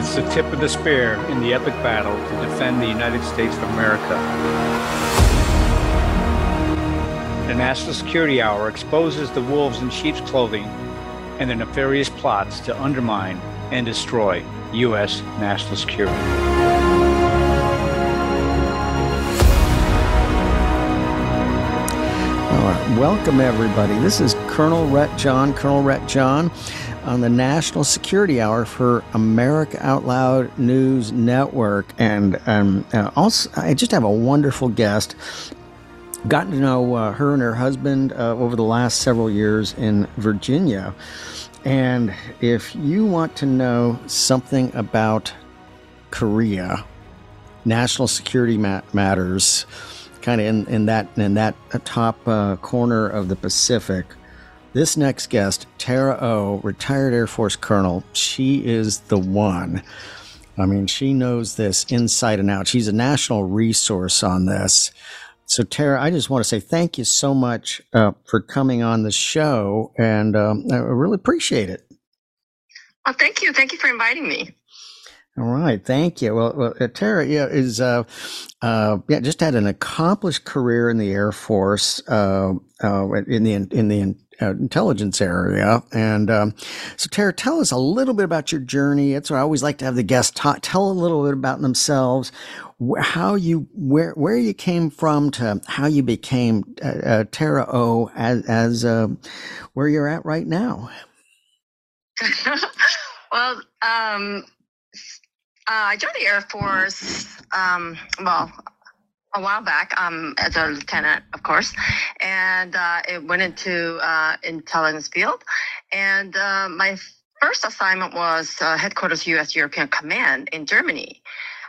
It's the tip of the spear in the epic battle to defend the United States of America. The National Security Hour exposes the wolves in sheep's clothing and their nefarious plots to undermine and destroy U.S. national security. welcome everybody. This is Colonel Ret. John, Colonel Ret. John on the National Security Hour for America Out Loud News Network. And um, uh, also, I just have a wonderful guest. Gotten to know uh, her and her husband uh, over the last several years in Virginia. And if you want to know something about Korea, national security matters, kind of in, in that in that top uh, corner of the Pacific, this next guest, Tara O, retired Air Force colonel, she is the one. I mean, she knows this inside and out. She's a national resource on this. So, Tara, I just want to say thank you so much uh, for coming on the show, and um, I really appreciate it. Well, thank you. Thank you for inviting me. All right, thank you. Well, well uh, Tara yeah, is uh, uh, yeah just had an accomplished career in the Air Force uh, uh in the in the uh, intelligence area. And um, so, Tara, tell us a little bit about your journey. It's what I always like to have the guests tell a little bit about themselves, how you where where you came from to how you became uh, uh, Tara O as as uh, where you're at right now. well, um, uh, I joined the Air Force. Um, well, a while back um, as a lieutenant, of course, and uh, it went into uh, intelligence field. And uh, my first assignment was uh, headquarters U.S. European Command in Germany.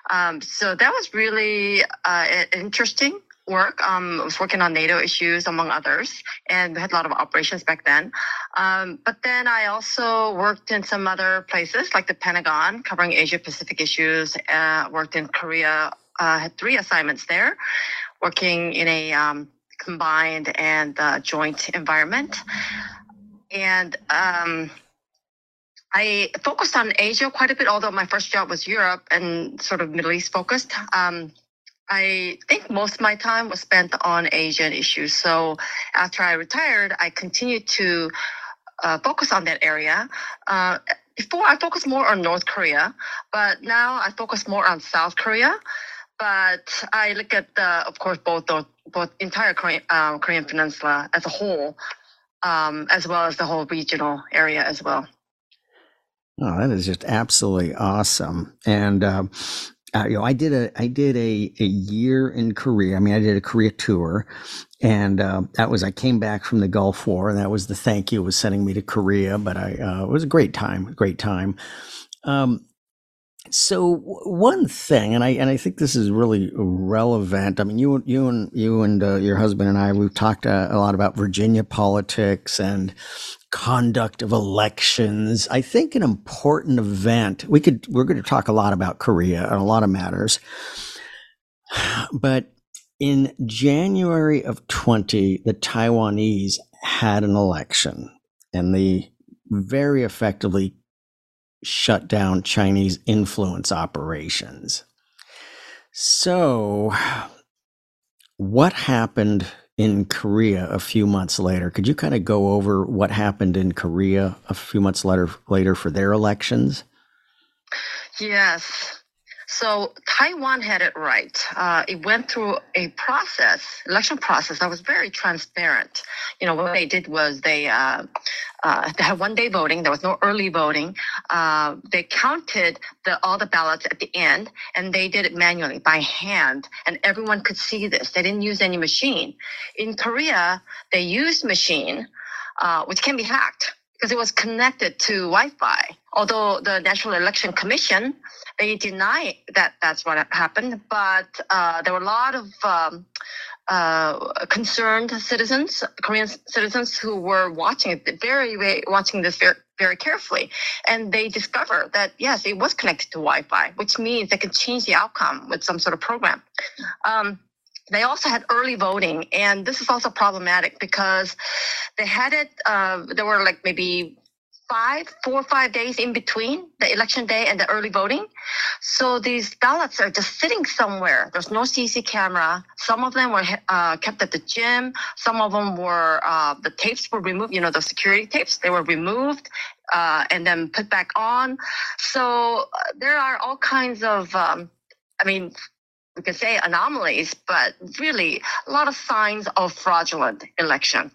Um, so that was really uh, interesting work. Um, I was working on NATO issues, among others, and we had a lot of operations back then. Um, but then I also worked in some other places, like the Pentagon, covering Asia Pacific issues. Uh, worked in Korea uh, had three assignments there, working in a um, combined and uh, joint environment. And um, I focused on Asia quite a bit, although my first job was Europe and sort of Middle East focused. Um, I think most of my time was spent on Asian issues. So after I retired, I continued to uh, focus on that area. Uh, before I focused more on North Korea, but now I focus more on South Korea but I look at the, of course, both the both entire Korean, uh, Korean Peninsula as a whole, um, as well as the whole regional area as well. Oh, that is just absolutely awesome! And uh, uh, you know, I did a I did a a year in Korea. I mean, I did a Korea tour, and uh, that was I came back from the Gulf War, and that was the thank you was sending me to Korea. But I uh, it was a great time, great time. Um, so one thing, and I and I think this is really relevant. I mean, you you and you and uh, your husband and I we've talked uh, a lot about Virginia politics and conduct of elections. I think an important event. We could we're going to talk a lot about Korea and a lot of matters, but in January of twenty, the Taiwanese had an election, and they very effectively shut down Chinese influence operations. So, what happened in Korea a few months later? Could you kind of go over what happened in Korea a few months later, later for their elections? Yes. So Taiwan had it right. Uh, it went through a process, election process that was very transparent. You know, what they did was they, uh, uh, they had one day voting. There was no early voting. Uh, they counted the, all the ballots at the end and they did it manually by hand and everyone could see this. They didn't use any machine. In Korea, they used machine, uh, which can be hacked because it was connected to Wi-Fi. Although the National Election Commission they deny that that's what happened, but uh, there were a lot of um, uh, concerned citizens, Korean citizens, who were watching it very, very watching this very, very carefully, and they discovered that yes, it was connected to Wi-Fi, which means they could change the outcome with some sort of program. Um, they also had early voting, and this is also problematic because they had it. Uh, there were like maybe five, four or five days in between the election day and the early voting. So these ballots are just sitting somewhere. There's no CC camera. Some of them were uh, kept at the gym. Some of them were, uh, the tapes were removed, you know, the security tapes, they were removed uh, and then put back on. So uh, there are all kinds of, um, I mean, we can say anomalies, but really a lot of signs of fraudulent election.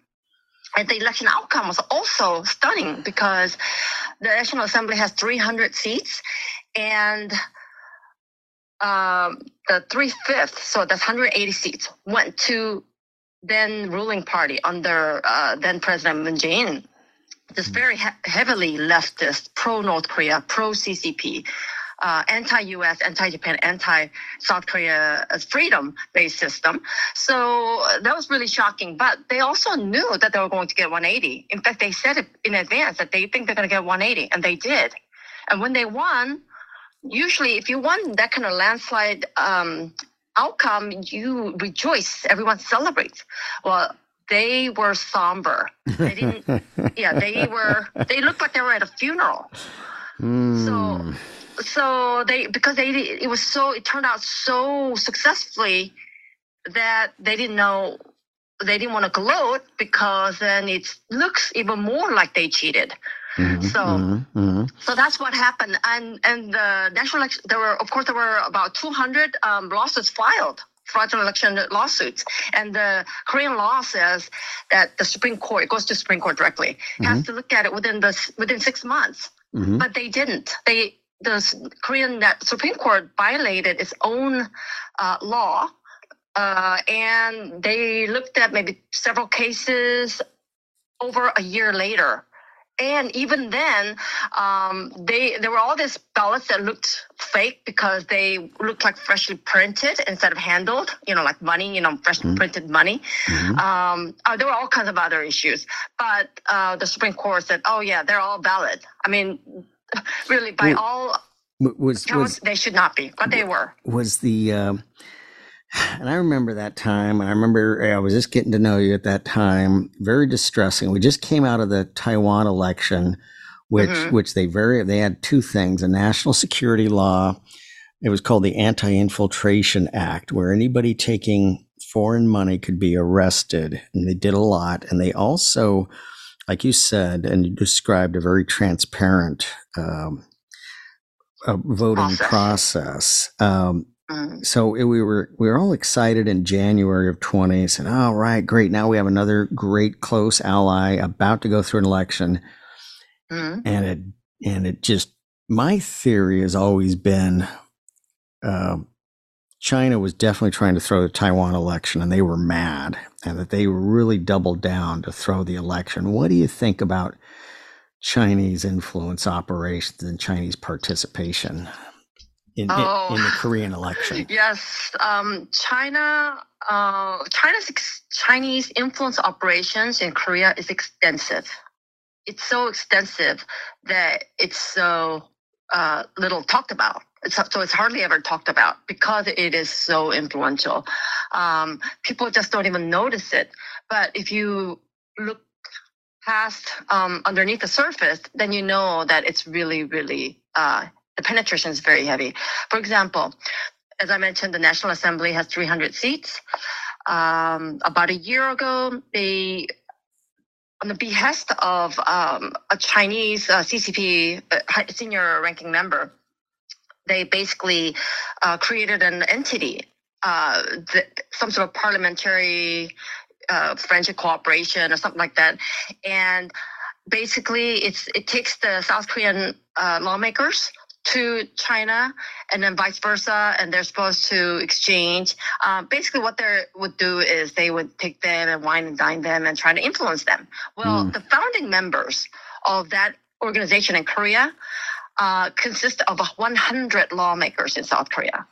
And the election outcome was also stunning because the National Assembly has 300 seats and um, the three fifths, so that's 180 seats, went to then ruling party under uh, then President Moon Jae-in. This very he- heavily leftist, pro North Korea, pro CCP, uh, anti-U.S., anti-Japan, anti-South Korea freedom-based system. So uh, that was really shocking. But they also knew that they were going to get 180. In fact, they said it in advance that they think they're going to get 180, and they did. And when they won, usually if you won that kind of landslide um, outcome, you rejoice. Everyone celebrates. Well, they were somber. They didn't. yeah, they were. They looked like they were at a funeral. Mm. So so they because they it was so it turned out so successfully that they didn't know they didn't want to gloat because then it looks even more like they cheated. Mm-hmm, so mm-hmm, mm-hmm. so that's what happened. And and the national election there were of course there were about 200 um, lawsuits filed fraudulent election lawsuits. And the korean law says that the supreme court it goes to supreme court directly has to look at it within the within six months. Mhm. but they didn't. They the Korean Supreme Court violated its own uh, law, uh, and they looked at maybe several cases over a year later. And even then, um, they there were all these ballots that looked fake because they looked like freshly printed instead of handled. You know, like money. You know, fresh Mhm. printed money. Mhm. Um, uh, there were all kinds of other issues, but uh, the Supreme Court said, "Oh yeah, they're all valid." I mean, really, by Well, all Was accounts, was they should not be, but they were. was the um, and I remember that time, and I remember I was just getting to know you at that time. Very distressing. We just came out of the Taiwan election, which Mhm. which they very they had two things: a national security law. It was called the Anti-Infiltration Act, where anybody taking foreign money could be arrested, and they did a lot. And they also, like you said, and you described, a very transparent. Um, uh, voting Process. process. Um, Mm. so it, we were we were all excited in January of 20 said "All right, great now we have another great close ally about to go through an election Mm. and it and it just my theory has always been uh, China was definitely trying to throw the Taiwan election and they were mad and that they really doubled down to throw the election what do you think about Chinese influence operations and Chinese participation in, in- Oh. in the Korean election Yes, um, China, uh, China's ex- Chinese influence operations in Korea is extensive. It's so extensive that it's so uh, little talked about. So it's hardly ever talked about because it is so influential. Um, people just don't even notice it. But if you look past um, underneath the surface, then you know that it's really, really uh, the penetration is very heavy. For example, as I mentioned, the National Assembly has 300 seats. Um, about a year ago, they, on the behest of um, a Chinese uh, CCP uh, senior ranking member, they basically uh, created an entity, uh, that, some sort of parliamentary uh, friendship cooperation or something like that, and basically it's it takes the South Korean uh, lawmakers to China and then vice versa, and they're supposed to exchange. Um, basically, what they would do is they would take them and wine and dine them and try to influence them. Well, Mm. the founding members of that organization in Korea uh, consist of 100 lawmakers in South Korea.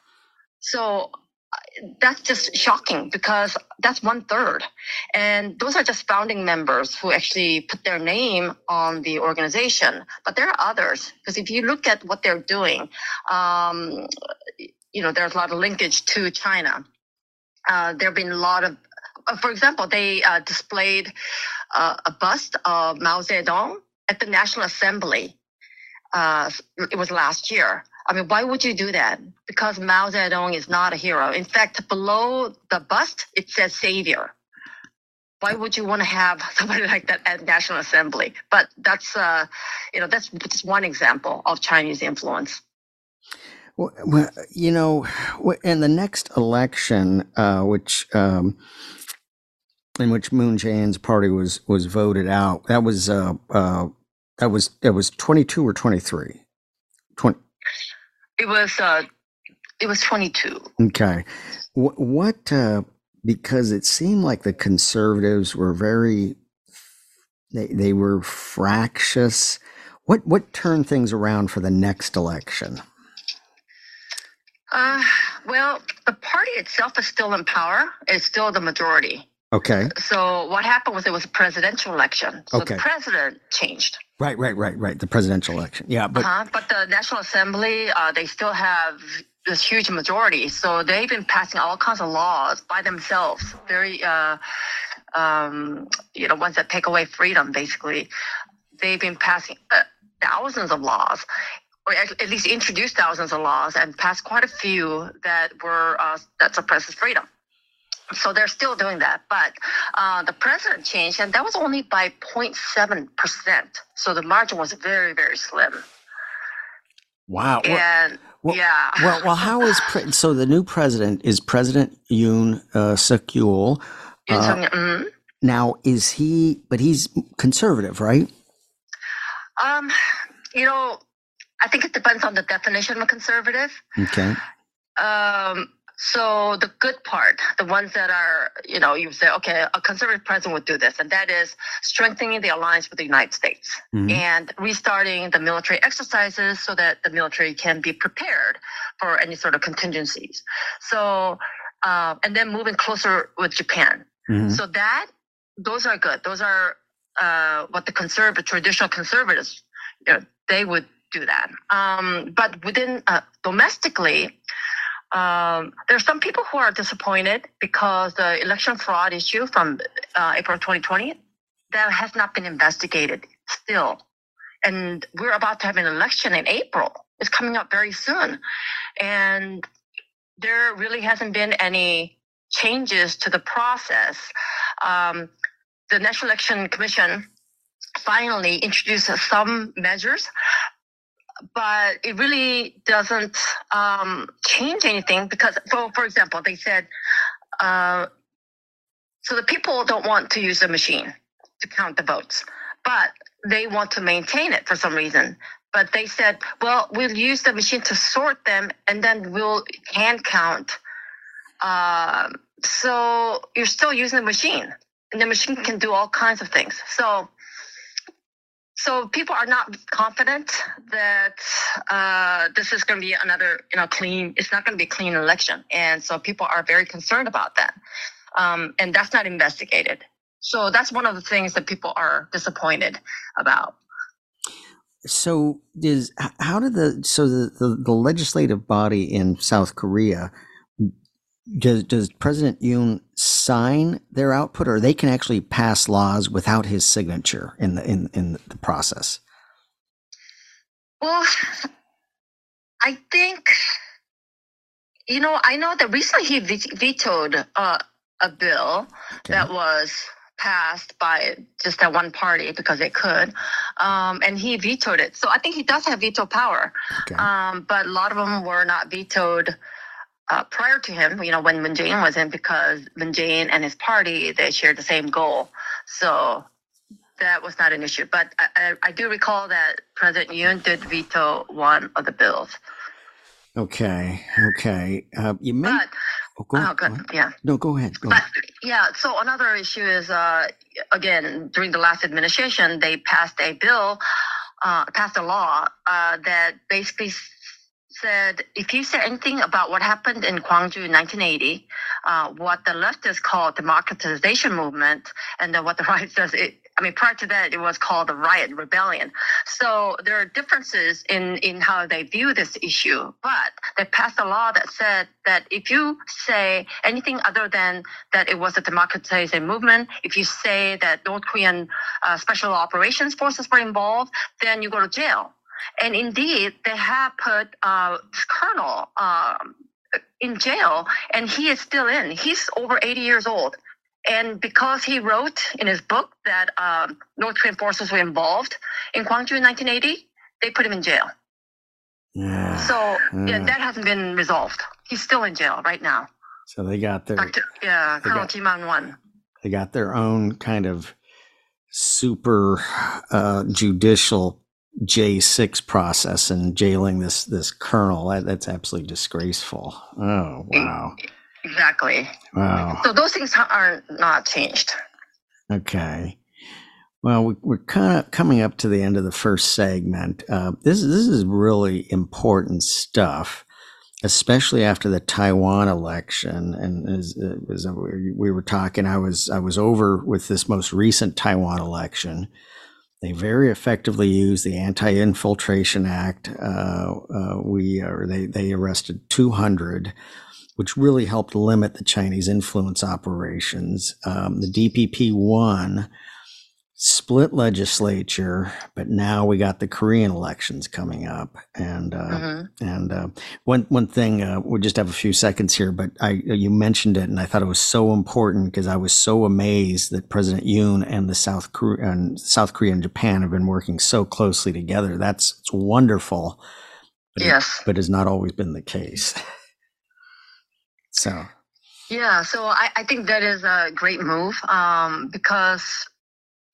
So uh, that's just shocking because that's one third. And those are just founding members who actually put their name on the organization. But there are others because if you look at what they're doing, um, you know, there's a lot of linkage to China. Uh, there have been a lot of, uh, for example, they uh, displayed uh, a bust of Mao Zedong at the National Assembly. Uh, it was last year. I mean, why would you do that? Because Mao Zedong is not a hero. In fact, below the bust, it says savior. Why would you want to have somebody like that at National Assembly? But that's, uh, you know, that's just one example of Chinese influence. Well, you know, in the next election, uh, which um, in which Moon Jae-in's party was was voted out, that was uh, uh, that was that was twenty two or twenty three. 20. It was uh, it was twenty two. Okay, what, what uh, because it seemed like the conservatives were very they they were fractious. What what turned things around for the next election? Uh, well, the party itself is still in power. It's still the majority. Okay. So what happened was it was a presidential election. So Okay. the president changed. Right, right, right, right. The presidential election. Yeah, but uh-huh. But the National Assembly, uh, they still have this huge majority. So they've been passing all kinds of laws by themselves. Very, uh, um, you know, ones that take away freedom, basically. They've been passing uh, thousands of laws, or at, least introduced thousands of laws and passed quite a few that were uh, that suppresses freedom. So they're still doing that, but uh, the president changed, and that was only by 0.7 percent. So the margin was very, very slim. wow. And well- yeah, well, well, how is pre- so the new president is President Yoon uh, Suk Yeol. Uh, mhm. Now, is he? But he's conservative, right? um, you know, I think it depends on the definition of conservative. Okay. Um, so the good part, the ones that are, you know, you say, okay, a conservative president would do this, and that is strengthening the alliance with the United States Mhm. and restarting the military exercises so that the military can be prepared for any sort of contingencies. So, uh, and then moving closer with Japan. Mhm. So that those are good. Those are uh, what the conservative, traditional conservatives, you know, they would do that. Um, but within uh, domestically, um, there are some people who are disappointed because the election fraud issue from uh, April 2020 that has not been investigated still, and we're about to have an election in April. It's coming up very soon, and there really hasn't been any changes to the process. Um, the National Election Commission finally introduced some measures, but it really doesn't um, change anything because, for, for example, they said, uh, so the people don't want to use the machine to count the votes, but they want to maintain it for some reason. But they said, well, we'll use the machine to sort them and then we'll hand count. Um, so you're still using the machine and the machine can do all kinds of things. So, so people are not confident that uh, this is going to be another, you know, clean. It's not going to be a clean election, and so people are very concerned about that, um, and that's not investigated. So that's one of the things that people are disappointed about. So is how did the so the, the, the legislative body in South Korea does does President Yoon sign their output, or they can actually pass laws without his signature in the in in the process? Well, I think, you know, I know that recently he vetoed uh, a bill Okay. that was passed by just that one party because it could, um, and he vetoed it. So I think he does have veto power, Okay. um, but a lot of them were not vetoed. Uh, prior to him, you know, when Moon Jae-in was in, because Moon Jae-in and his party they shared the same goal, so that was not an issue. But I, I, I do recall that President Yoon did veto one of the bills. Okay. Okay. Uh, you may. But oh, go, oh, go yeah. No, go ahead. Go But ahead. yeah, so another issue is uh, again during the last administration they passed a bill, uh, passed a law uh, that basically said if you say anything about what happened in Gwangju in 1980, uh, what the leftists call democratization movement, and then what the right says it I mean, prior to that, it was called the riot rebellion. So there are differences in, in how they view this issue. But they passed a law that said that if you say anything other than that it was a democratization movement, if you say that North Korean uh, special operations forces were involved, then you go to jail. And indeed, they have put uh, Colonel um, in jail, and he is still in. He's over 80 years old. And because he wrote in his book that um, North Korean forces were involved in Gwangju in 1980, they put him in jail. Yeah. So yeah. yeah, that hasn't been resolved. He's still in jail right now. So they got their Dr. Yeah, Colonel Man Won. they got their own kind of super uh, judicial J6 process and jailing this this colonel. That, that's absolutely disgraceful. Oh wow, Exactly. wow. So those things are not changed. Okay. Well, we, we're kind of coming up to the end of the first segment. Uh, this this is really important stuff, especially after the Taiwan election. And as, as we we were talking, I was I was over with this most recent Taiwan election. They very effectively used the Anti-Infiltration Act. Uh, uh, we they they arrested 200 which really helped limit the Chinese influence operations. Um, the DPP won, split legislature, but now we got the Korean elections coming up, and uh, Mhm. and uh, one one thing uh, we just have a few seconds here, but I you mentioned it, and I thought it was so important because I was so amazed that President Yoon and the South Korea and South Korea and Japan have been working so closely together. That's it's wonderful, but it- Yes. but has not always been the case. So. Yeah, so I, I think that is a great move um, because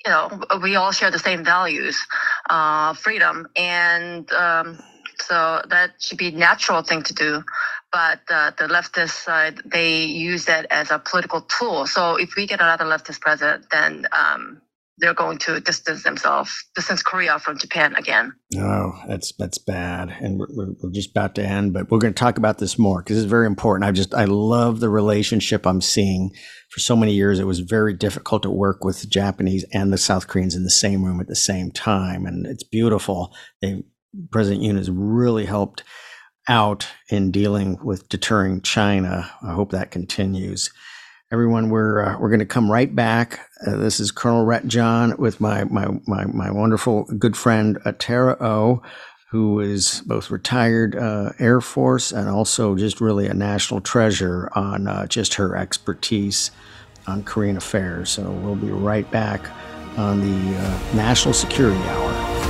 you know we all share the same values, uh, freedom, and um, so that should be natural thing to do. But uh, the leftist side they use that as a political tool. So if we get another leftist president, then um, they're going to distance themselves, distance Korea from Japan again. Oh, that's that's bad, and we're, we're, just about to end. But we're going to talk about this more because it's very important. I just I love the relationship I'm seeing. For so many years, it was very difficult to work with the Japanese and the South Koreans in the same room at the same time, and it's beautiful. They President Yoon has really helped out in dealing with deterring China. I hope that continues. Everyone, we're uh, we're going to come right back. Uh, this is Colonel Ret. John with my my my, my wonderful good friend uh, Tara O, who is both retired uh, Air Force and also just really a national treasure on uh, just her expertise on Korean affairs. So we'll be right back on the uh, National Security Hour.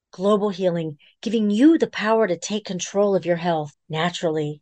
Global Healing, giving you the power to take control of your health naturally.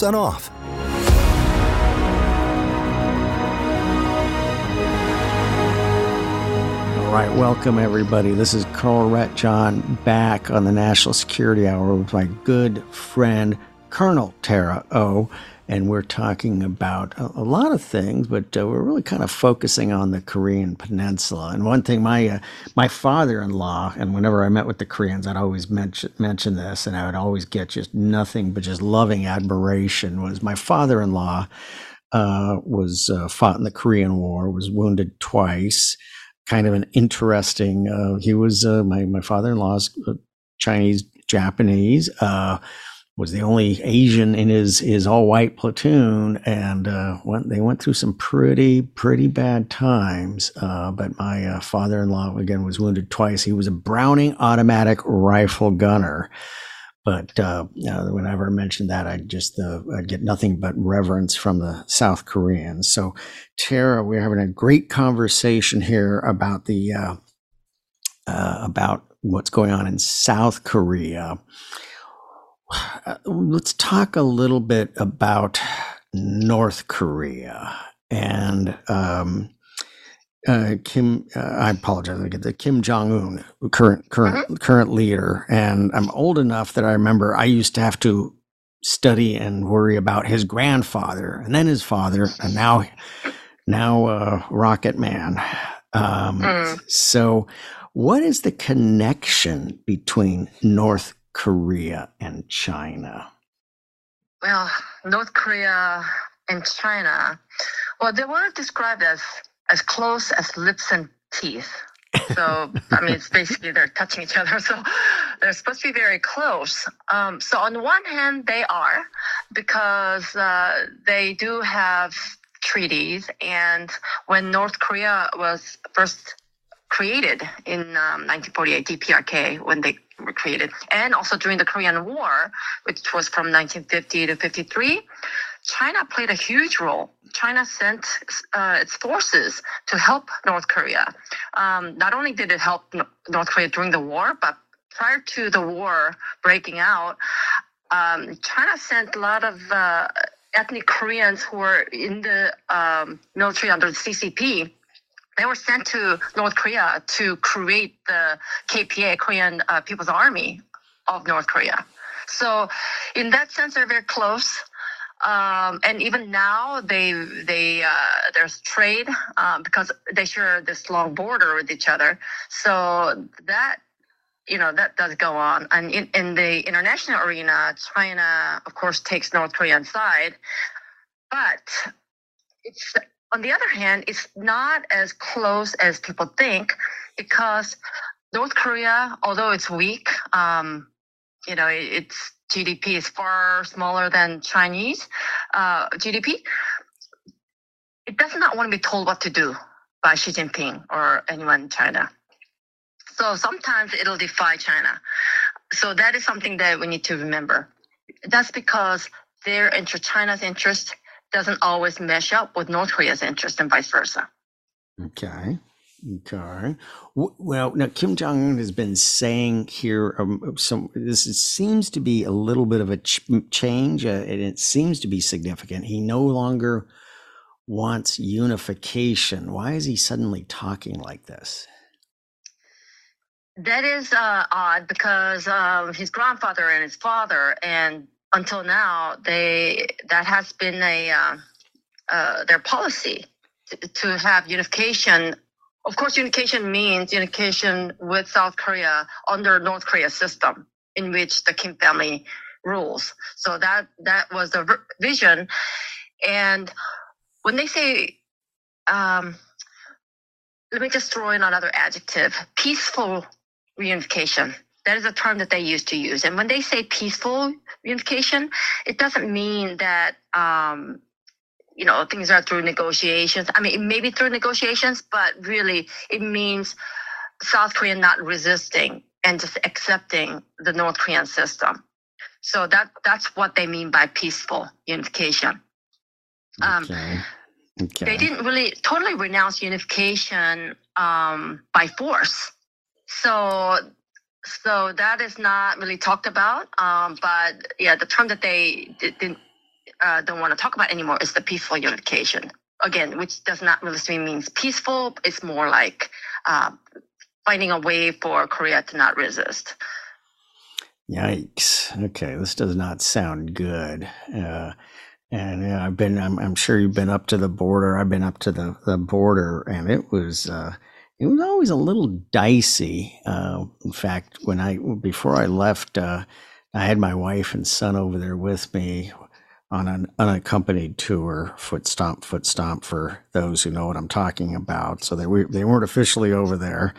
off. All right, welcome everybody. This is Colonel Ret. John back on the National Security Hour with my good friend Colonel Tara O. and we're talking about a, a lot of things, but uh, we're really kind of focusing on the Korean Peninsula. And one thing, my uh, my father-in-law, and whenever I met with the Koreans, I'd always mention mention this, and I would always get just nothing but just loving admiration. Was my father-in-law uh, was uh, fought in the Korean War, was wounded twice. Kind of an interesting. Uh, he was uh, my my father-in-law's Chinese Japanese. Was the only Asian in his his all white platoon, and uh, went, they went through some pretty pretty bad times. Uh, but my uh, father in law again was wounded twice. He was a Browning automatic rifle gunner. But uh, whenever I mentioned that, I just uh, I get nothing but reverence from the South Koreans. So, Tara, we're having a great conversation here about the uh, about what's going on in South Korea. Let's talk a little bit about North Korea and um, uh, Kim. Uh, I apologize. I get the Kim Jong Un, current current mm-hmm. current leader, and I'm old enough that I remember I used to have to study and worry about his grandfather, and then his father, and now now uh, Rocket Man. Um, mm. So, what is the connection between North Korea and China? Well, North Korea and China, well, they were described as as close as lips and teeth. So, I mean, it's basically they're touching each other. So, they're supposed to be very close. Um, so, on one hand, they are because uh, they do have treaties. And when North Korea was first created in um, 1948, DPRK, when they were created, and also during the Korean War, which was from 1950 to 53, China played a huge role. China sent uh, its forces to help North Korea. Um, not only did it help North Korea during the war, but prior to the war breaking out, um, China sent a lot of uh, ethnic Koreans who were in the um, military under the CCP they were sent to North Korea to create the KPA, Korean uh, People's Army of North Korea. So, in that sense, they're very close. Um, and even now, they they uh, there's trade um, because they share this long border with each other. So that you know that does go on. And in, in the international arena, China, of course, takes North Korean side, but it's on the other hand, it's not as close as people think because North Korea, although it's weak, um, you know, its GDP is far smaller than Chinese uh, GDP. It does not want to be told what to do by Xi Jinping or anyone in China. So sometimes it'll defy China. So that is something that we need to remember. That's because their interest, China's interest doesn't always mesh up with North Korea's interest and vice versa. Okay. Okay. Well, now Kim Jong Un has been saying here um, some. This is, seems to be a little bit of a ch- change, uh, and it seems to be significant. He no longer wants unification. Why is he suddenly talking like this? That is uh, odd because um, his grandfather and his father and until now, they that has been a uh, uh, their policy to, to have unification. Of course, unification means unification with South Korea under North Korea system, in which the Kim family rules. So that that was the vision. And when they say, um, let me just throw in another adjective: peaceful reunification that is a term that they used to use. And when they say peaceful unification, it doesn't mean that um, you know things are through negotiations. I mean, maybe through negotiations, but really it means South Korea not resisting and just accepting the North Korean system. So that that's what they mean by peaceful unification. Um, okay. Okay. They didn't really totally renounce unification um, by force. So so that is not really talked about. Um, but yeah, the term that they didn't uh, don't want to talk about anymore is the peaceful unification. Again, which does not really means peaceful. It's more like uh, finding a way for Korea to not resist. Yikes. Okay, this does not sound good. Uh, And I've been. I'm, I'm, sure you've been up to the border. I've been up to the, the border, and it was uh, it was always a little dicey. Uh, in fact, when I before I left, uh, I had my wife and son over there with me on an unaccompanied tour, foot stomp, foot stomp for those who know what I'm talking about. So they were they weren't officially over there,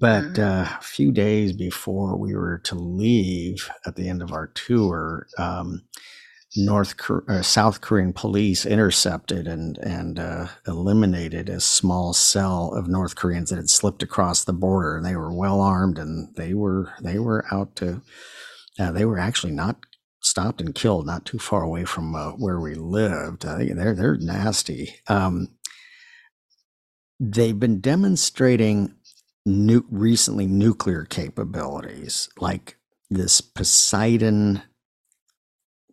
but mm-hmm. uh, a few days before we were to leave at the end of our tour, um, North uh, South Korean police intercepted and and uh, eliminated a small cell of North Koreans that had slipped across the border, and they were well armed, and they were they were out to. Uh, they were actually not stopped and killed not too far away from uh, where we lived. they're they're nasty. Um, they've been demonstrating new recently nuclear capabilities, like this Poseidon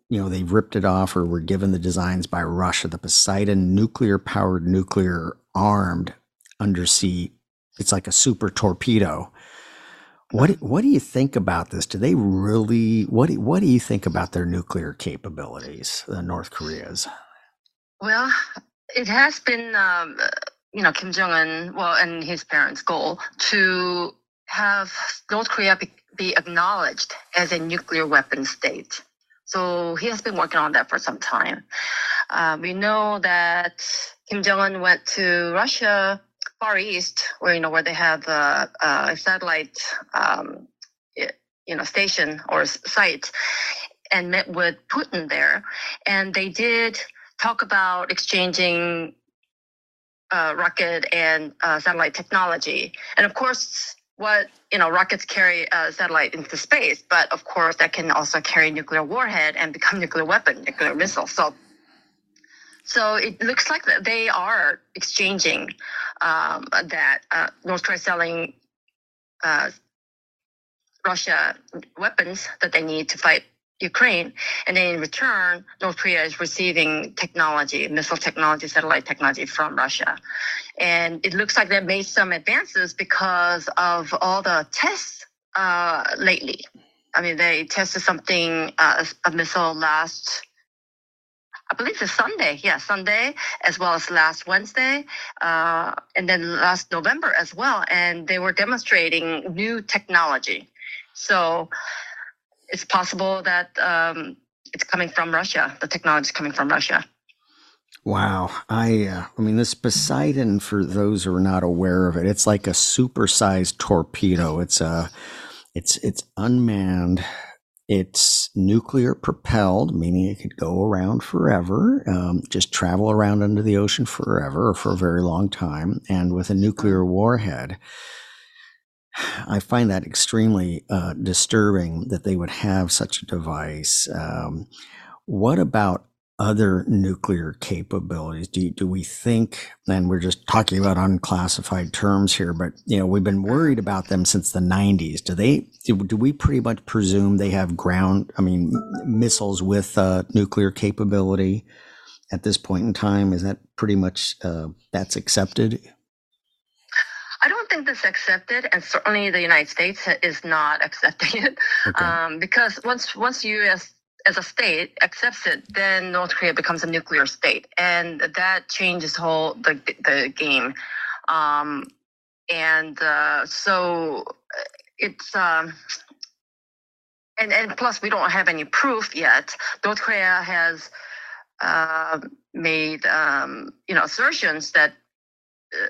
you know, they ripped it off or were given the designs by Russia, the Poseidon nuclear powered, nuclear armed undersea. It's like a super torpedo. What what do you think about this? Do they really what do, what do you think about their nuclear capabilities, the North Korea's? Well, it has been um, you know Kim Jong Un, well, and his parents' goal to have North Korea be, be acknowledged as a nuclear weapon state. So he has been working on that for some time. Uh, we know that Kim Jong Un went to Russia, Far East, where you know where they have a, satellite, um, you know, station or site, and met with Putin there, and they did talk about exchanging uh, rocket and uh, satellite technology, and of course what you know rockets carry a satellite into space but of course that can also carry nuclear warhead and become nuclear weapon nuclear missile. So so it looks like they are exchanging um, that uh, north korea selling uh, russia weapons that they need to fight Ukraine. And then in return, North Korea is receiving technology, missile technology, satellite technology from Russia. And it looks like they made some advances because of all the tests uh, lately. I mean, they tested something, uh, a missile last, I believe it's Sunday. Yeah, Sunday, as well as last Wednesday, uh, and then last November as well. And they were demonstrating new technology. So, it's possible that um, it's coming from Russia. The technology is coming from Russia. Wow, I uh, I mean this Poseidon for those who are not aware of it, it's like a supersized torpedo. It's a uh, it's it's unmanned. It's nuclear propelled, meaning it could go around forever, um, just travel around under the ocean forever or for a very long time, and with a nuclear warhead. I find that extremely uh, disturbing that they would have such a device. Um, what about other nuclear capabilities? Do, do we think, and we're just talking about unclassified terms here, but you know we've been worried about them since the 90s. Do they? Do, do we pretty much presume they have ground? I mean, missiles with uh, nuclear capability at this point in time? Is that pretty much uh, that's accepted? Think this accepted, and certainly the United States is not accepting it, okay. um, because once once U.S. as a state accepts it, then North Korea becomes a nuclear state, and that changes whole the the game, um, and uh, so it's. Um, and, and plus, we don't have any proof yet. North Korea has uh, made um, you know assertions that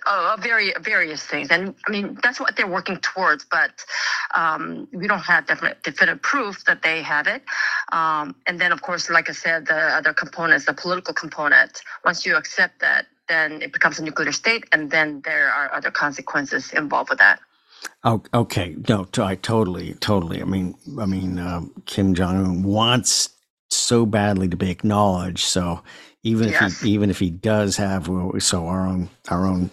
uh, very various things, and I mean that's what they're working towards. But um, we don't have definite definitive proof that they have it. Um, and then, of course, like I said, the other components, the political component. Once you accept that, then it becomes a nuclear state, and then there are other consequences involved with that. Oh, okay. No, I totally, totally. I mean, I mean, uh, Kim Jong Un wants so badly to be acknowledged. So even yes. if he even if he does have so our own our own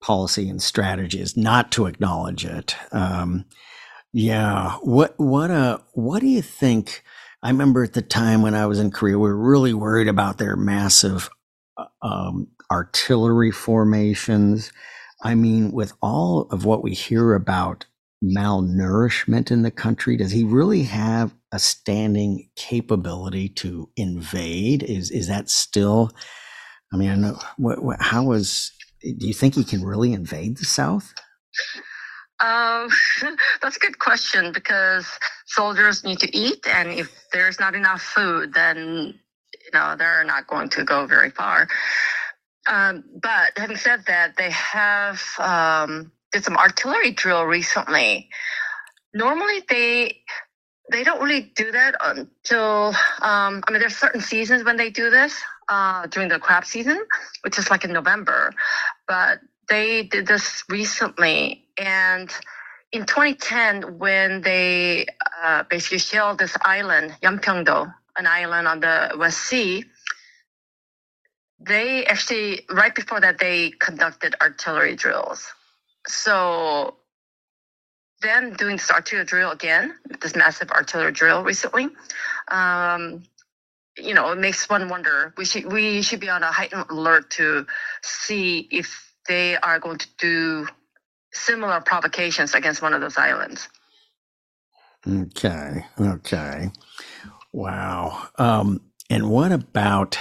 policy and strategy is not to acknowledge it. Um, yeah, what what uh what do you think? I remember at the time when I was in Korea, we were really worried about their massive uh, um, artillery formations. I mean, with all of what we hear about malnourishment in the country? Does he really have a standing capability to invade? Is is that still? I mean, I know. What, what, how is? Do you think he can really invade the South? Um, that's a good question because soldiers need to eat, and if there's not enough food, then you know they're not going to go very far. Um, but having said that, they have um, did some artillery drill recently. Normally, they they don't really do that until um, I mean, there's certain seasons when they do this uh, during the crab season, which is like in November. But they did this recently, and in 2010, when they uh, basically shelled this island, Yeonpyeongdo, an island on the West Sea, they actually right before that they conducted artillery drills. So then doing this artillery drill again, this massive artillery drill recently, um, you know, it makes one wonder. We should we should be on a heightened alert to see if they are going to do similar provocations against one of those islands. Okay. Okay. Wow. Um, and what about?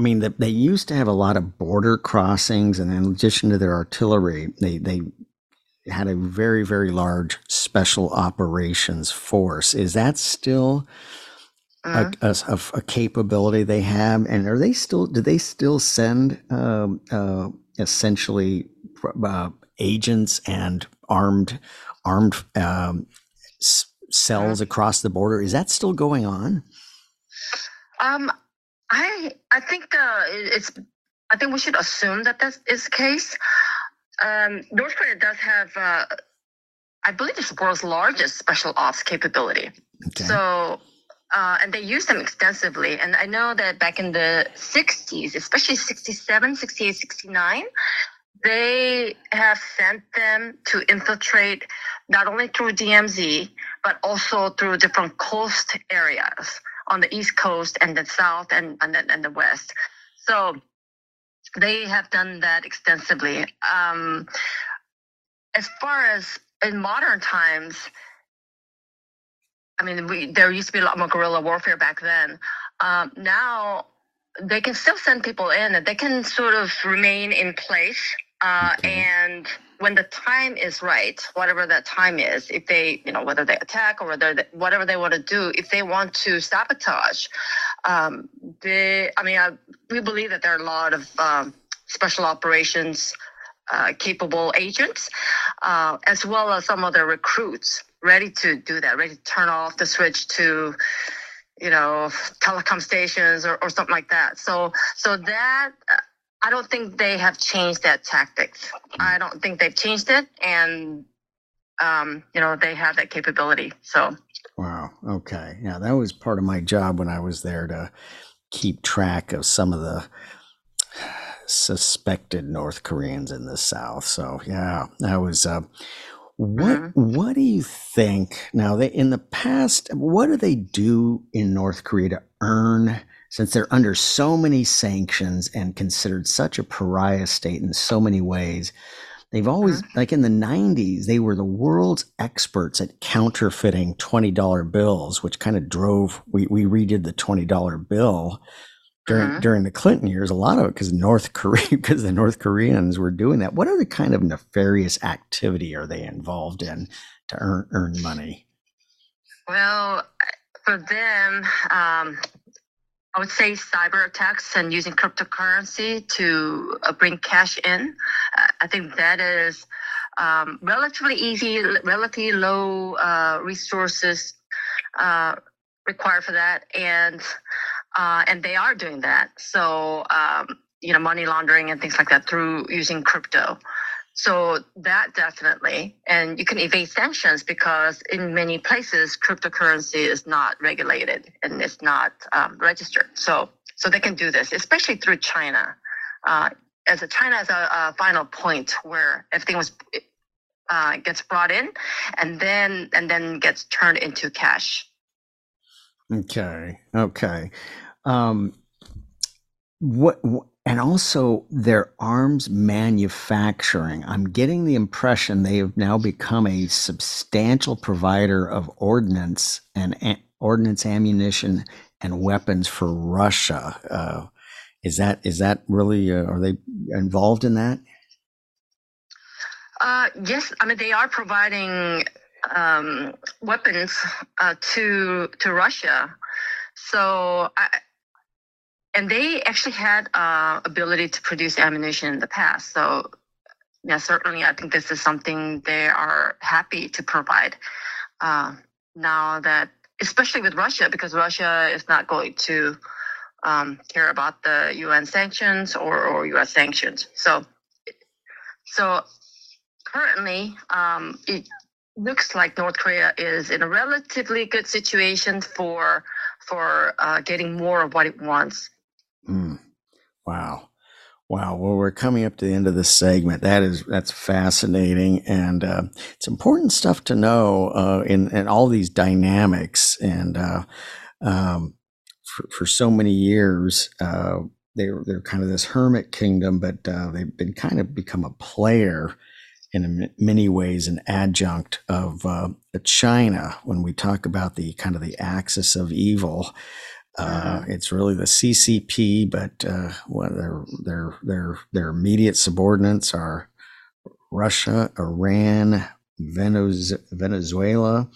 I mean, the, they used to have a lot of border crossings, and in addition to their artillery, they they had a very very large special operations force. Is that still uh-huh. a, a, a, capability they have? And are they still? Do they still send um, uh, essentially uh, agents and armed armed um, s- cells across the border? Is that still going on? Um, I I think uh, it's I think we should assume that that is the case. Um, North Korea does have, uh, I believe, it's the world's largest special ops capability. Okay. So, uh, and they use them extensively. And I know that back in the 60s, especially 67, 68, 69, they have sent them to infiltrate not only through DMZ, but also through different coast areas on the East Coast and the South and, and, the, and the West. So they have done that extensively. Um, as far as in modern times, I mean, we, there used to be a lot more guerrilla warfare back then. Um, now they can still send people in and they can sort of remain in place uh, and when the time is right, whatever that time is, if they, you know, whether they attack or whether they, whatever they want to do, if they want to sabotage, um, they, I mean, I, we believe that there are a lot of um, special operations uh, capable agents, uh, as well as some of the recruits ready to do that, ready to turn off the switch to, you know, telecom stations or, or something like that. So, so that I don't think they have changed that tactics. I don't think they've changed it, and um, you know they have that capability. So. Wow. Okay. Yeah, that was part of my job when I was there to keep track of some of the suspected North Koreans in the South. So yeah, that was. Uh, what mm-hmm. What do you think now? They in the past, what do they do in North Korea to earn? Since they're under so many sanctions and considered such a pariah state in so many ways, they've always, uh-huh. like in the 90s, they were the world's experts at counterfeiting $20 bills, which kind of drove, we, we redid the $20 bill during uh-huh. during the Clinton years, a lot of it because North Korea because the North Koreans were doing that. What other kind of nefarious activity are they involved in to earn earn money? Well, for them, um, I would say cyber attacks and using cryptocurrency to uh, bring cash in. Uh, I think that is um, relatively easy, relatively low uh, resources uh, required for that, and uh, and they are doing that. So um, you know, money laundering and things like that through using crypto. So that definitely, and you can evade sanctions because in many places cryptocurrency is not regulated and it's not um, registered. So so they can do this, especially through China. Uh, as a China is a, a, final point where everything was uh, gets brought in, and then and then gets turned into cash. Okay. Okay. Um, what, what and also their arms manufacturing. I'm getting the impression they have now become a substantial provider of ordnance and a- ordnance ammunition and weapons for Russia. Uh, is that is that really? Uh, are they involved in that? Uh, yes, I mean they are providing um, weapons uh, to to Russia. So, I, and they actually had uh, ability to produce ammunition in the past. So, yeah, certainly, I think this is something they are happy to provide. Uh, now that, especially with Russia, because Russia is not going to um, care about the UN sanctions or, or U.S. sanctions. So, so currently, um, it looks like North Korea is in a relatively good situation for for uh, getting more of what it wants. Mm. Wow. Wow. Well, we're coming up to the end of this segment. That is that's fascinating, and uh, it's important stuff to know uh, in in all these dynamics. And uh, um, for for so many years, uh, they're they're kind of this hermit kingdom, but uh, they've been kind of become a player in many ways an adjunct of uh, China when we talk about the kind of the axis of evil. Uh, mm-hmm. it's really the CCP, but uh, well, their their their their immediate subordinates are Russia, Iran, Venezuela,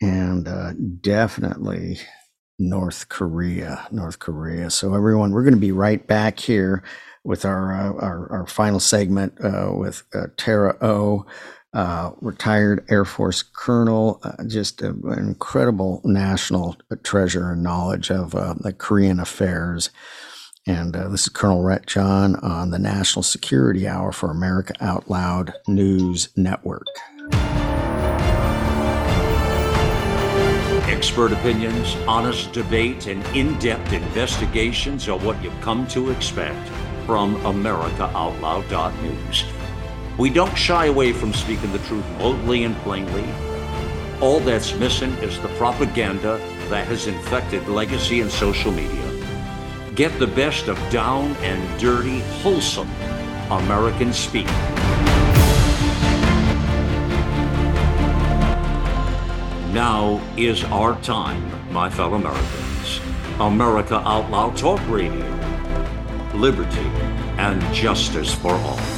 and uh, definitely North Korea. North Korea. So everyone, we're going to be right back here with our uh, our, our, final segment uh, with uh, Tara O, uh, retired Air Force colonel, uh, just an incredible national treasure and knowledge of uh, the Korean affairs. And this is Colonel Ret John on the National Security Hour for America Out Loud News Network. Expert opinions, honest debate, and in depth investigations are what you've come to expect from AmericaOutloud.news. We don't shy away from speaking the truth boldly and plainly. All that's missing is the propaganda that has infected legacy and social media. Get the best of down and dirty, wholesome American speak. Now is our time, my fellow Americans. America Out Loud Talk Radio liberty, and justice for all.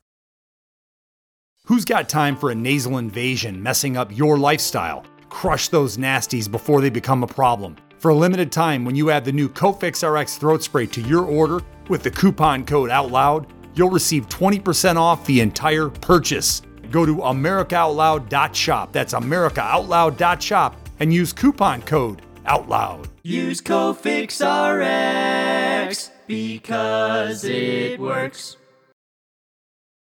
Who's got time for a nasal invasion messing up your lifestyle? Crush those nasties before they become a problem. For a limited time, when you add the new Cofix RX throat spray to your order with the coupon code OUTLOUD, you'll receive 20% off the entire purchase. Go to AmericaOutloud.shop. That's AmericaOutloud.shop and use coupon code OUTLOUD. Use Cofix RX because it works.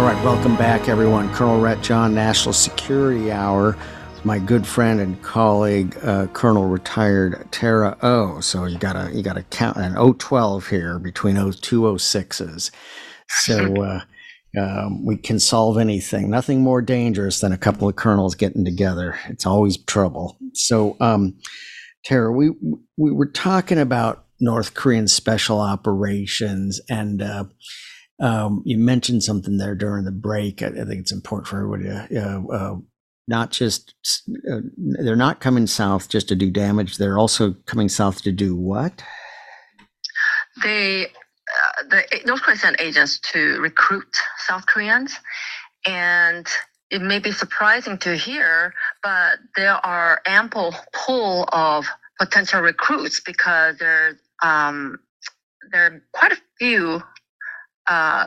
All right, welcome back, everyone. Colonel Ret John, National Security Hour my good friend and colleague, uh, Colonel retired Tara O. So you gotta you gotta count an 012 here between O two O sixes. So uh, um, we can solve anything. Nothing more dangerous than a couple of colonels getting together. It's always trouble. So um, Tara, we we were talking about North Korean special operations and. Uh, um, you mentioned something there during the break. I, I think it's important for everybody to uh, uh, not just uh, they're not coming south just to do damage. They're also coming south to do what? They uh, the North Korea sent agents to recruit South Koreans, and it may be surprising to hear, but there are ample pool of potential recruits because there um, there are quite a few uh,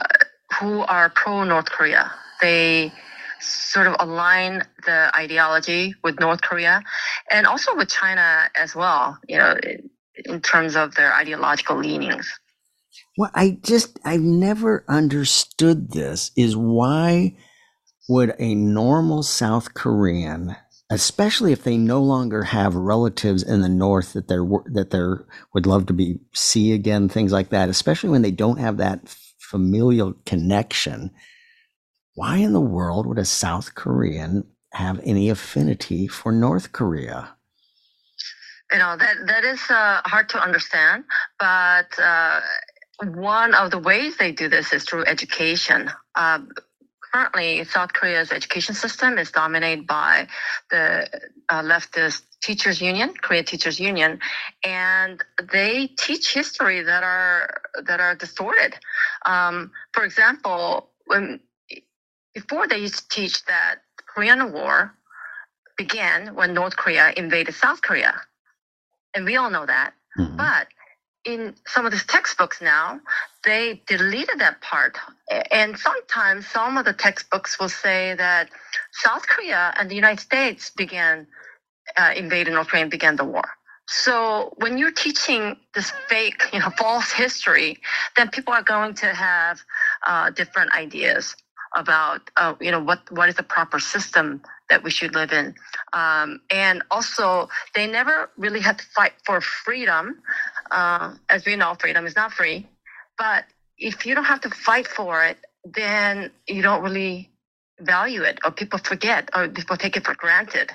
who are pro North Korea. They sort of align the ideology with North Korea and also with China as well, you know, in, terms of their ideological leanings. Well, I just, I've never understood this is why would a normal South Korean, especially if they no longer have relatives in the North that they're, that they're, would love to be, see again, things like that, especially when they don't have that familial connection, why in the world would a South Korean have any affinity for North Korea? You know that that is uh, hard to understand, but uh, one of the ways they do this is through education. Uh, currently, South Korea's education system is dominated by the uh, leftist teachers union, Korea Teachers Union, and they teach history that are that are distorted. Um, for example, when before they used to teach that the Korean War began when North Korea invaded South Korea. And we all know that. Mm-hmm. But in some of these textbooks now, they deleted that part. And sometimes some of the textbooks will say that South Korea and the United States began uh, invading Ukraine, began the war. So when you're teaching this fake, you know, false history, then people are going to have uh, different ideas about uh, you know what what is the proper system that we should live in. Um, and also they never really had to fight for freedom. Uh, as we know freedom is not free. But if you don't have to fight for it then you don't really value it or people forget or people take it for granted.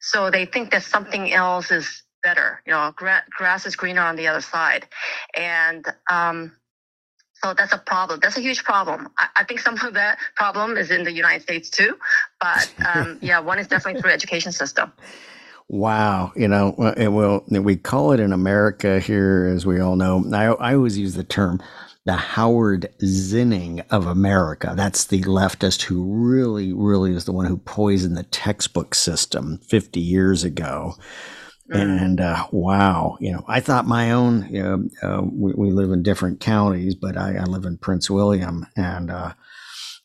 So they think that something else is better. You know gra- grass is greener on the other side. And um, so that's a problem. That's a huge problem. I, I, think some of that problem is in the United States too. But um, yeah, one is definitely through education system. Wow, you know, well, we call it in America here, as we all know. I, I always use the term the Howard Zinning of America. That's the leftist who really, really is the one who poisoned the textbook system 50 years ago. And uh, wow, you know, I thought my own. You know, uh, we, we, live in different counties, but I, I live in Prince William, and uh,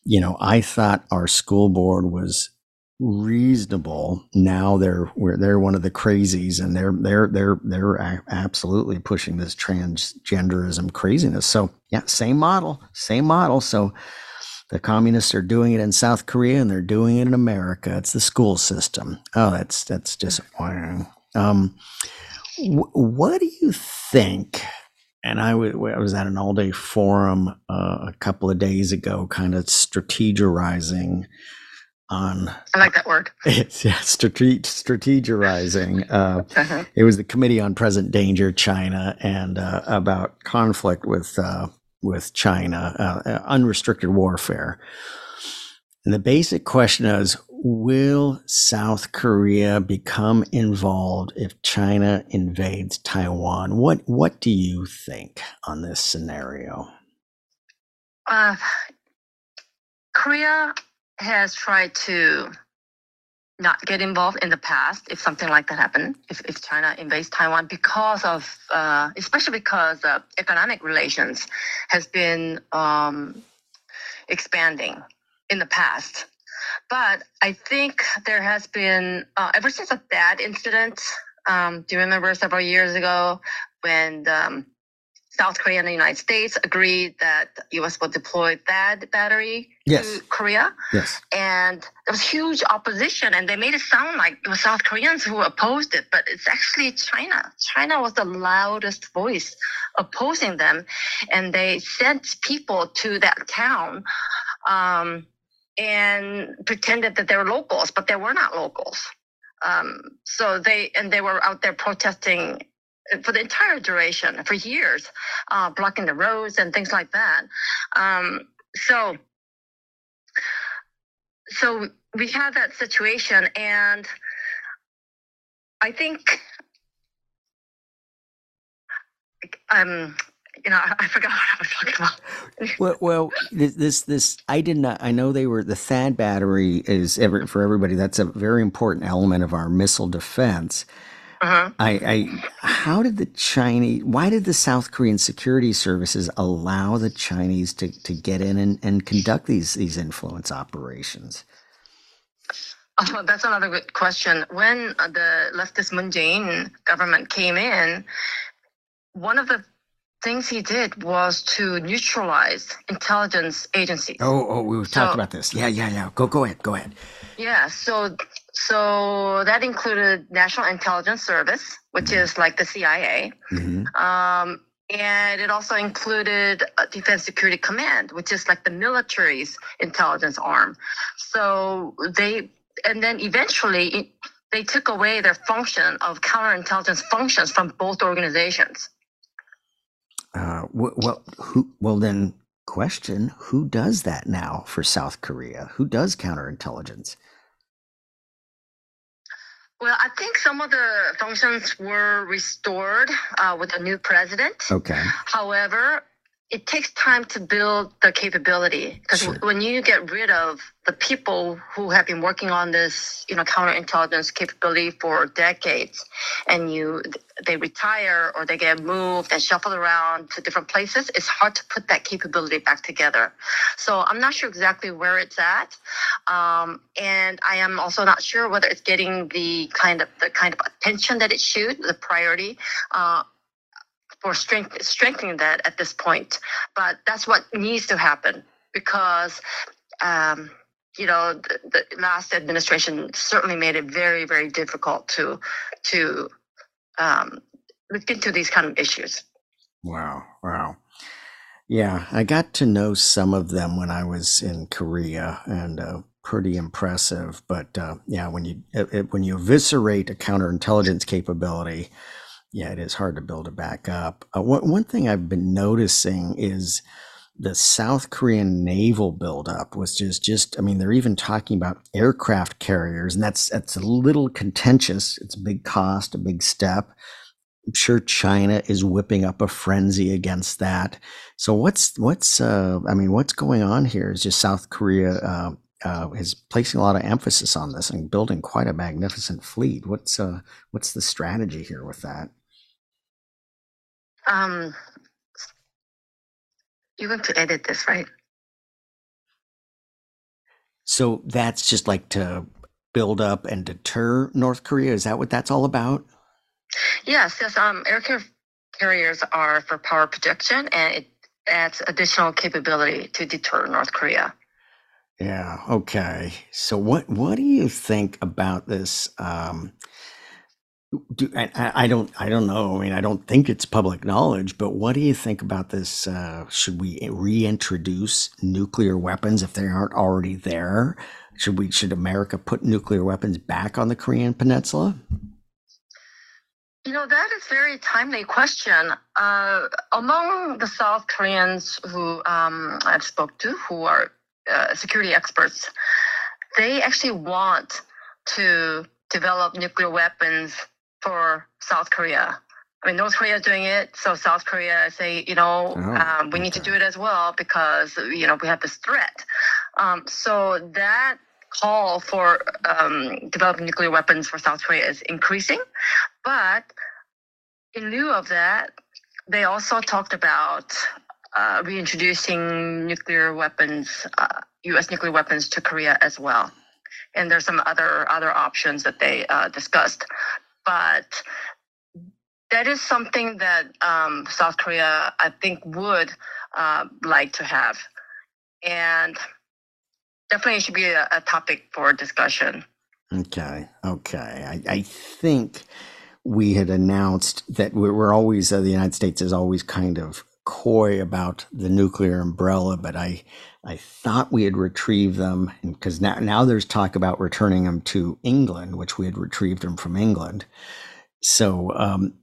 you know, I thought our school board was reasonable. Now they're they're one of the crazies, and they're they're they're they're absolutely pushing this transgenderism craziness. So yeah, same model, same model. So the communists are doing it in South Korea, and they're doing it in America. It's the school system. Oh, that's that's disappointing. Um, wh- what do you think? And I, w- I was at an all day forum uh, a couple of days ago, kind of strategizing on. I like that word. It's yeah, strate- strategizing. Uh, uh-huh. It was the Committee on Present Danger, China, and uh, about conflict with uh, with China, uh, uh, unrestricted warfare. And the basic question is Will South Korea become involved if China invades Taiwan? What What do you think on this scenario? Uh, Korea has tried to not get involved in the past if something like that happened, if, if China invades Taiwan, because of, uh, especially because uh, economic relations has been um, expanding in the past. But I think there has been, uh, ever since a THAAD incident, um, do you remember several years ago when um, South Korea and the United States agreed that U.S. would deploy that battery yes. to Korea. Yes. And there was huge opposition, and they made it sound like it was South Koreans who opposed it, but it's actually China. China was the loudest voice opposing them, and they sent people to that town. Um, and pretended that they were locals, but they were not locals. Um, so they and they were out there protesting for the entire duration for years, uh, blocking the roads and things like that. Um, so so we have that situation and i think um you know, I, I forgot what I was talking about. well, well, this, this, this, I did not. I know they were the THAAD battery is ever for everybody. That's a very important element of our missile defense. Uh-huh. I, I, how did the Chinese? Why did the South Korean security services allow the Chinese to, to get in and, and conduct these these influence operations? Oh, that's another good question. When the leftist Moon Jae-in government came in, one of the things he did was to neutralize intelligence agencies. Oh, oh, we were talking So- about this. Yeah, yeah, yeah. Go, go ahead, go ahead. Yeah, so so that included National Intelligence Service, which is like the CIA, hmm um, and it also included Defense Security Command, which is like the military's intelligence arm. So they and then eventually it, they took away their function of counterintelligence functions from both organizations. Uh, wh- well, who? Well, then, question: Who does that now for South Korea? Who does counterintelligence? Well, I think some of the functions were restored uh, with the new president. Okay. However, it takes time to build the capability because Sure. when you get rid of the people who have been working on this, you know, counterintelligence capability for decades, and you they retire or they get moved and shuffled around to different places, it's hard to put that capability back together. So I'm not sure exactly where it's at, um, and I am also not sure whether it's getting the kind of the kind of attention that it should, the priority. Uh, for strength, strengthening that at this point. But that's what needs to happen because, um, you know, the, the last administration certainly made it very, very difficult to to um, look into these kind of issues. Wow. Wow. Yeah, I got to know some of them when I was in Korea, and uh, pretty impressive. But uh, yeah, when you it, it- when you eviscerate a counterintelligence capability, yeah, it is hard to build it back up. Uh, one one thing I've been noticing is the South Korean naval buildup was just just. I mean, they're even talking about aircraft carriers, and that's that's a little contentious. It's a big cost, a big step. I'm sure China is whipping up a frenzy against that. So what's what's uh, I mean, what's going on here is just South Korea uh, uh, is placing a lot of emphasis on this and building quite a magnificent fleet. What's uh, what's the strategy here with that? Um, you're going to edit this, right? So that's just like to build up and deter North Korea. Is that what that's all about? Yes, yes. Um, aircraft carriers are for power projection, and it adds additional capability to deter North Korea. Yeah. Okay. So what what do you think about this? Um, do, I, I don't I don't know. I mean, I don't think it's public knowledge, but what do you think about this? Uh, should we reintroduce nuclear weapons if they aren't already there? Should we should America put nuclear weapons back on the Korean Peninsula? You know, that is very timely question. Uh, among the South Koreans who um, I've spoke to, who are uh, security experts, they actually want to develop nuclear weapons for South Korea. I mean, North Korea is doing it, so South Korea say, you know, Oh, um, we need to do it as well because you know we have this threat. Um, so that call for um, developing nuclear weapons for South Korea is increasing. But in lieu of that, they also talked about uh, reintroducing nuclear weapons, uh, U.S. nuclear weapons to Korea as well. And there's some other other options that they uh, discussed, but that is something that um, South Korea, I think, would uh, like to have, and definitely should be a, a topic for discussion. Okay, okay. I, I think we had announced that we're, always, uh, the United States is always kind of coy about the nuclear umbrella, but I, I thought we had retrieved them because now, now there's talk about returning them to England, which we had retrieved them from England. So, um,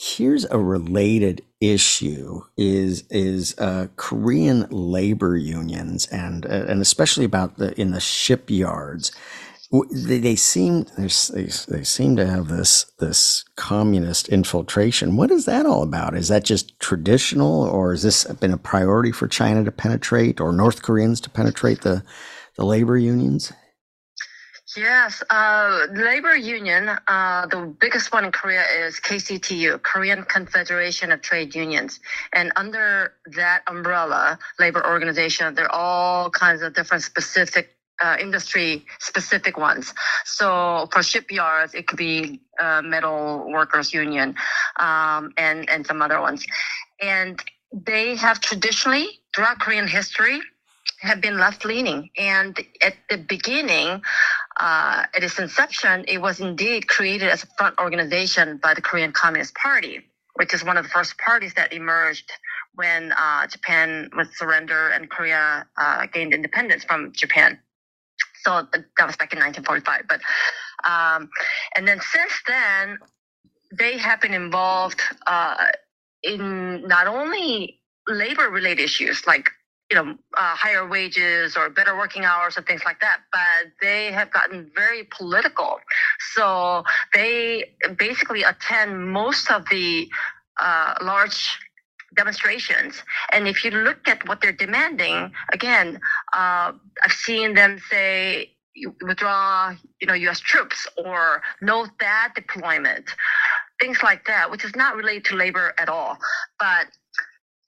Here's a related issue: is is uh, Korean labor unions and uh, and especially about the in the shipyards. They, seem they seem to have this this communist infiltration. What is that all about? Is that just traditional, or has this been a priority for China to penetrate, or North Koreans to penetrate the the labor unions? Yes, uh, labor union. Uh, the biggest one in Korea is KCTU, Korean Confederation of Trade Unions, and under that umbrella, labor organization, there are all kinds of different specific uh, industry specific ones. So for shipyards, it could be uh, metal workers union, um, and and some other ones, and they have traditionally throughout Korean history have been left leaning. And at the beginning, uh, at its inception, it was indeed created as a front organization by the Korean Communist Party, which is one of the first parties that emerged when uh, Japan was surrendered and Korea uh, gained independence from Japan. So that was back in 1945. But um, and then since then, they have been involved uh, in not only labor-related issues like you know, uh, higher wages or better working hours and things like that. But they have gotten very political. So they basically attend most of the uh, large demonstrations. And if you look at what they're demanding, again, uh, I've seen them say, withdraw, you know, U.S. troops or no THAAD deployment, things like that, which is not related to labor at all. But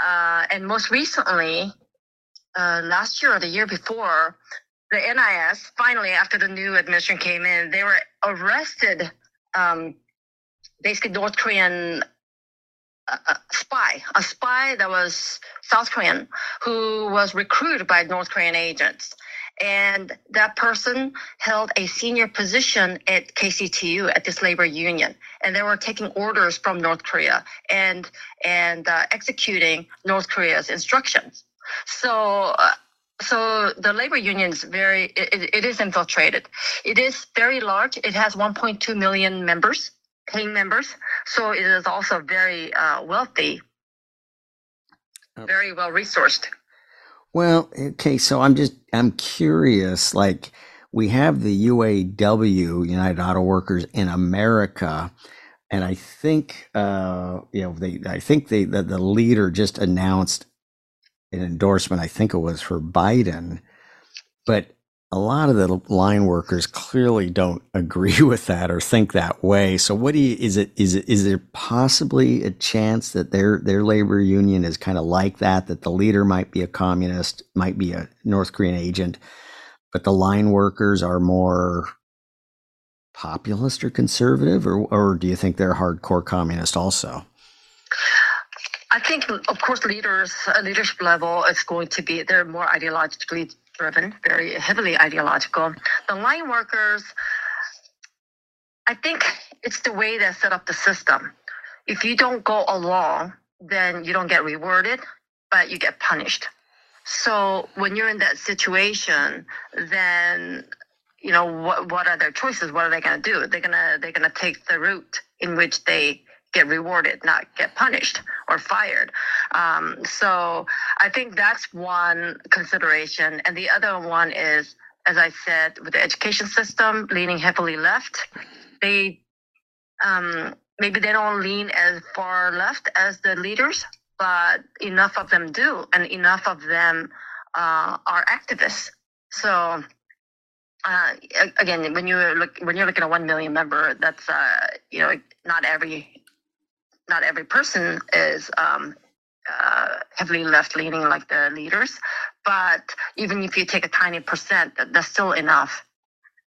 uh, and most recently, uh, last year or the year before, the NIS finally, after the new administration came in, they were arrested. Um, basically, North Korean uh, spy, a spy that was South Korean, who was recruited by North Korean agents. And that person held a senior position at KCTU at this labor union, and they were taking orders from North Korea and and uh, executing North Korea's instructions. So, uh, so the labor union is very, it, it is infiltrated. It is very large. It has 1.2 million members, paying members. So it is also very uh, wealthy, oh. very well resourced. Well, okay. So I'm just, I'm curious, like, we have the UAW, United Auto Workers in America, and I think uh, you know they. I think they the, the leader just announced an endorsement, I think it was for Biden, but a lot of the line workers clearly don't agree with that or think that way. So what do you is it is it is there possibly a chance that their their labor union is kind of like that that the leader might be a communist, might be a North Korean agent, but the line workers are more populist or conservative or or do you think they're hardcore communist also? I think, of course, leaders, uh, leadership level is going to be, they're more ideologically driven, very heavily ideological. The line workers, I think it's the way they set up the system. If you don't go along, then you don't get rewarded, but you get punished. So when you're in that situation, then you know what what are their choices? What are they going to do? They're gonna they're gonna take the route in which they get rewarded, not get punished or fired. Um, so I think that's one consideration. And the other one is, as I said, with the education system leaning heavily left, they um, maybe they don't lean as far left as the leaders, but enough of them do, and enough of them uh, are activists. So. Uh, again, when you look when you're looking at one million member, that's uh, you know not every not every person is um, uh, heavily left leaning like the leaders, but even if you take a tiny percent, that's still enough.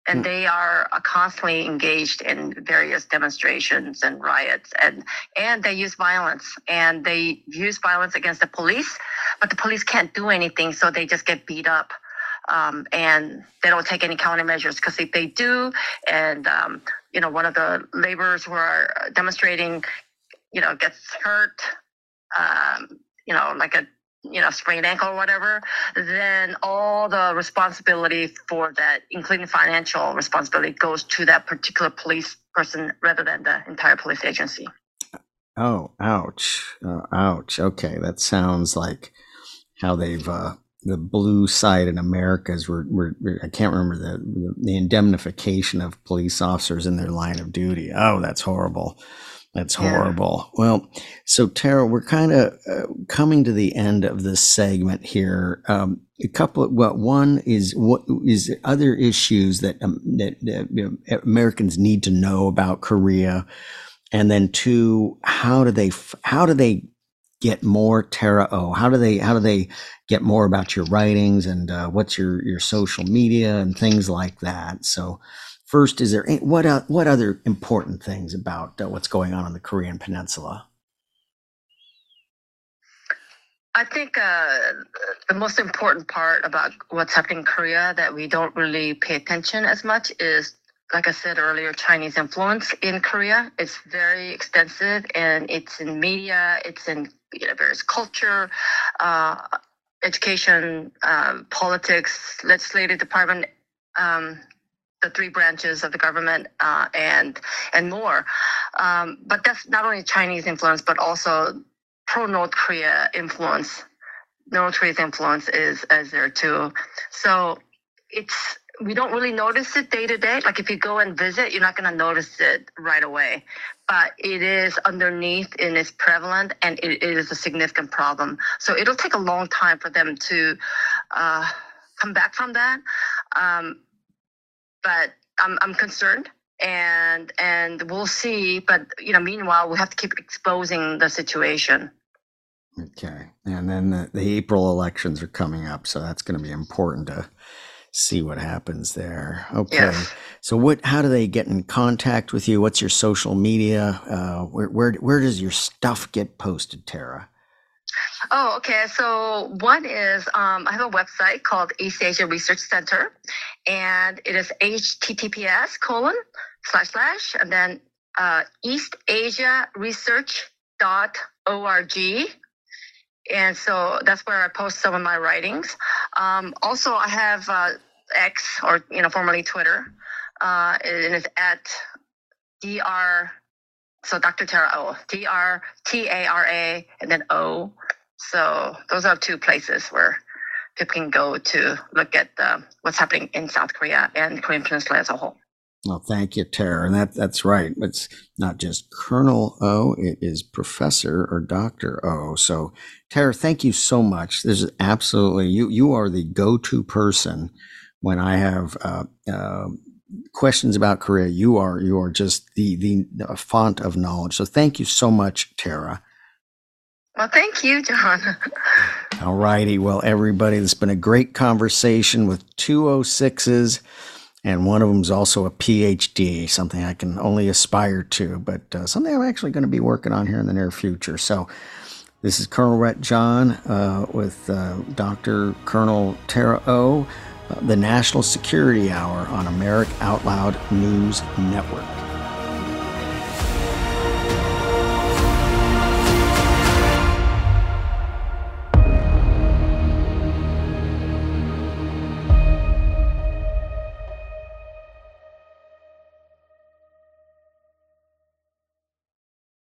And mm. they are uh, constantly engaged in various demonstrations and riots, and and they use violence, and they use violence against the police, but the police can't do anything, so they just get beat up. Um, and they don't take any countermeasures because if they do, and um, you know, one of the laborers who are demonstrating you know, gets hurt, um, you know, like a you know sprained ankle or whatever, then all the responsibility for that, including financial responsibility, goes to that particular police person rather than the entire police agency. Oh, ouch. Uh, ouch. Okay, that sounds like how they've uh, the blue side in America is we're, we're, I can't remember the, the indemnification of police officers in their line of duty. Oh, that's horrible. That's horrible. Yeah. Well, so Tara, we're kind of uh, coming to the end of this segment here. Um, a couple of well, one is what is other issues that um, that, that you know, Americans need to know about Korea, and then two, how do they how do they get more Tara O? How do they how do they get more about your writings and uh, what's your your social media and things like that? So first, is there what uh, what other important things about uh, what's going on in the Korean Peninsula? I think uh, the most important part about what's happening in Korea that we don't really pay attention as much is like I said earlier, Chinese influence in Korea. It's very extensive and it's in media, it's in you know, various culture, uh, education, um, politics, legislative department, um, the three branches of the government, uh, and and more. Um, but that's not only Chinese influence, but also pro North Korea influence. North Korea's influence is is there too. So it's we don't really notice it day to day. Like if you go and visit, you're not going to notice it right away. But it is underneath and it's prevalent and it, it is a significant problem. So it'll take a long time for them to uh, come back from that. Um, but I'm, I'm concerned and and we'll see. But you know, meanwhile, we have to keep exposing the situation. Okay, and then the, the April elections are coming up, so that's going to be important to see what happens there. Okay. Yes. So what how do they get in contact with you? What's your social media? Uh, where where where does your stuff get posted, Tara? Oh, okay. So one is um, I have a website called East Asia Research Center, and it is https colon slash slash and then uh, East Asia Research dot org and so that's where I post some of my writings. Um, also, I have uh, X, or you know, formerly Twitter, uh, and it's at dr. So Dr. Tara O, D R T A R A, and then O. So those are two places where people can go to look at uh, what's happening in South Korea and Korean Peninsula as a whole. Well, thank you, Tara. And that, that's right. It's not just Colonel O, it is Professor or Dr. O. So, Tara, thank you so much. This is absolutely, you, you are the go to person when I have uh, uh, questions about Korea. You are, you are just the, the, the font of knowledge. So, thank you so much, Tara. Well, thank you, John. All righty. Well, everybody, it's been a great conversation with 206s, and one of them is also a PhD, something I can only aspire to, but uh, something I'm actually going to be working on here in the near future. So, this is Colonel Ret John uh, with uh, Dr. Colonel Tara O, uh, the National Security Hour on America Out Loud News Network.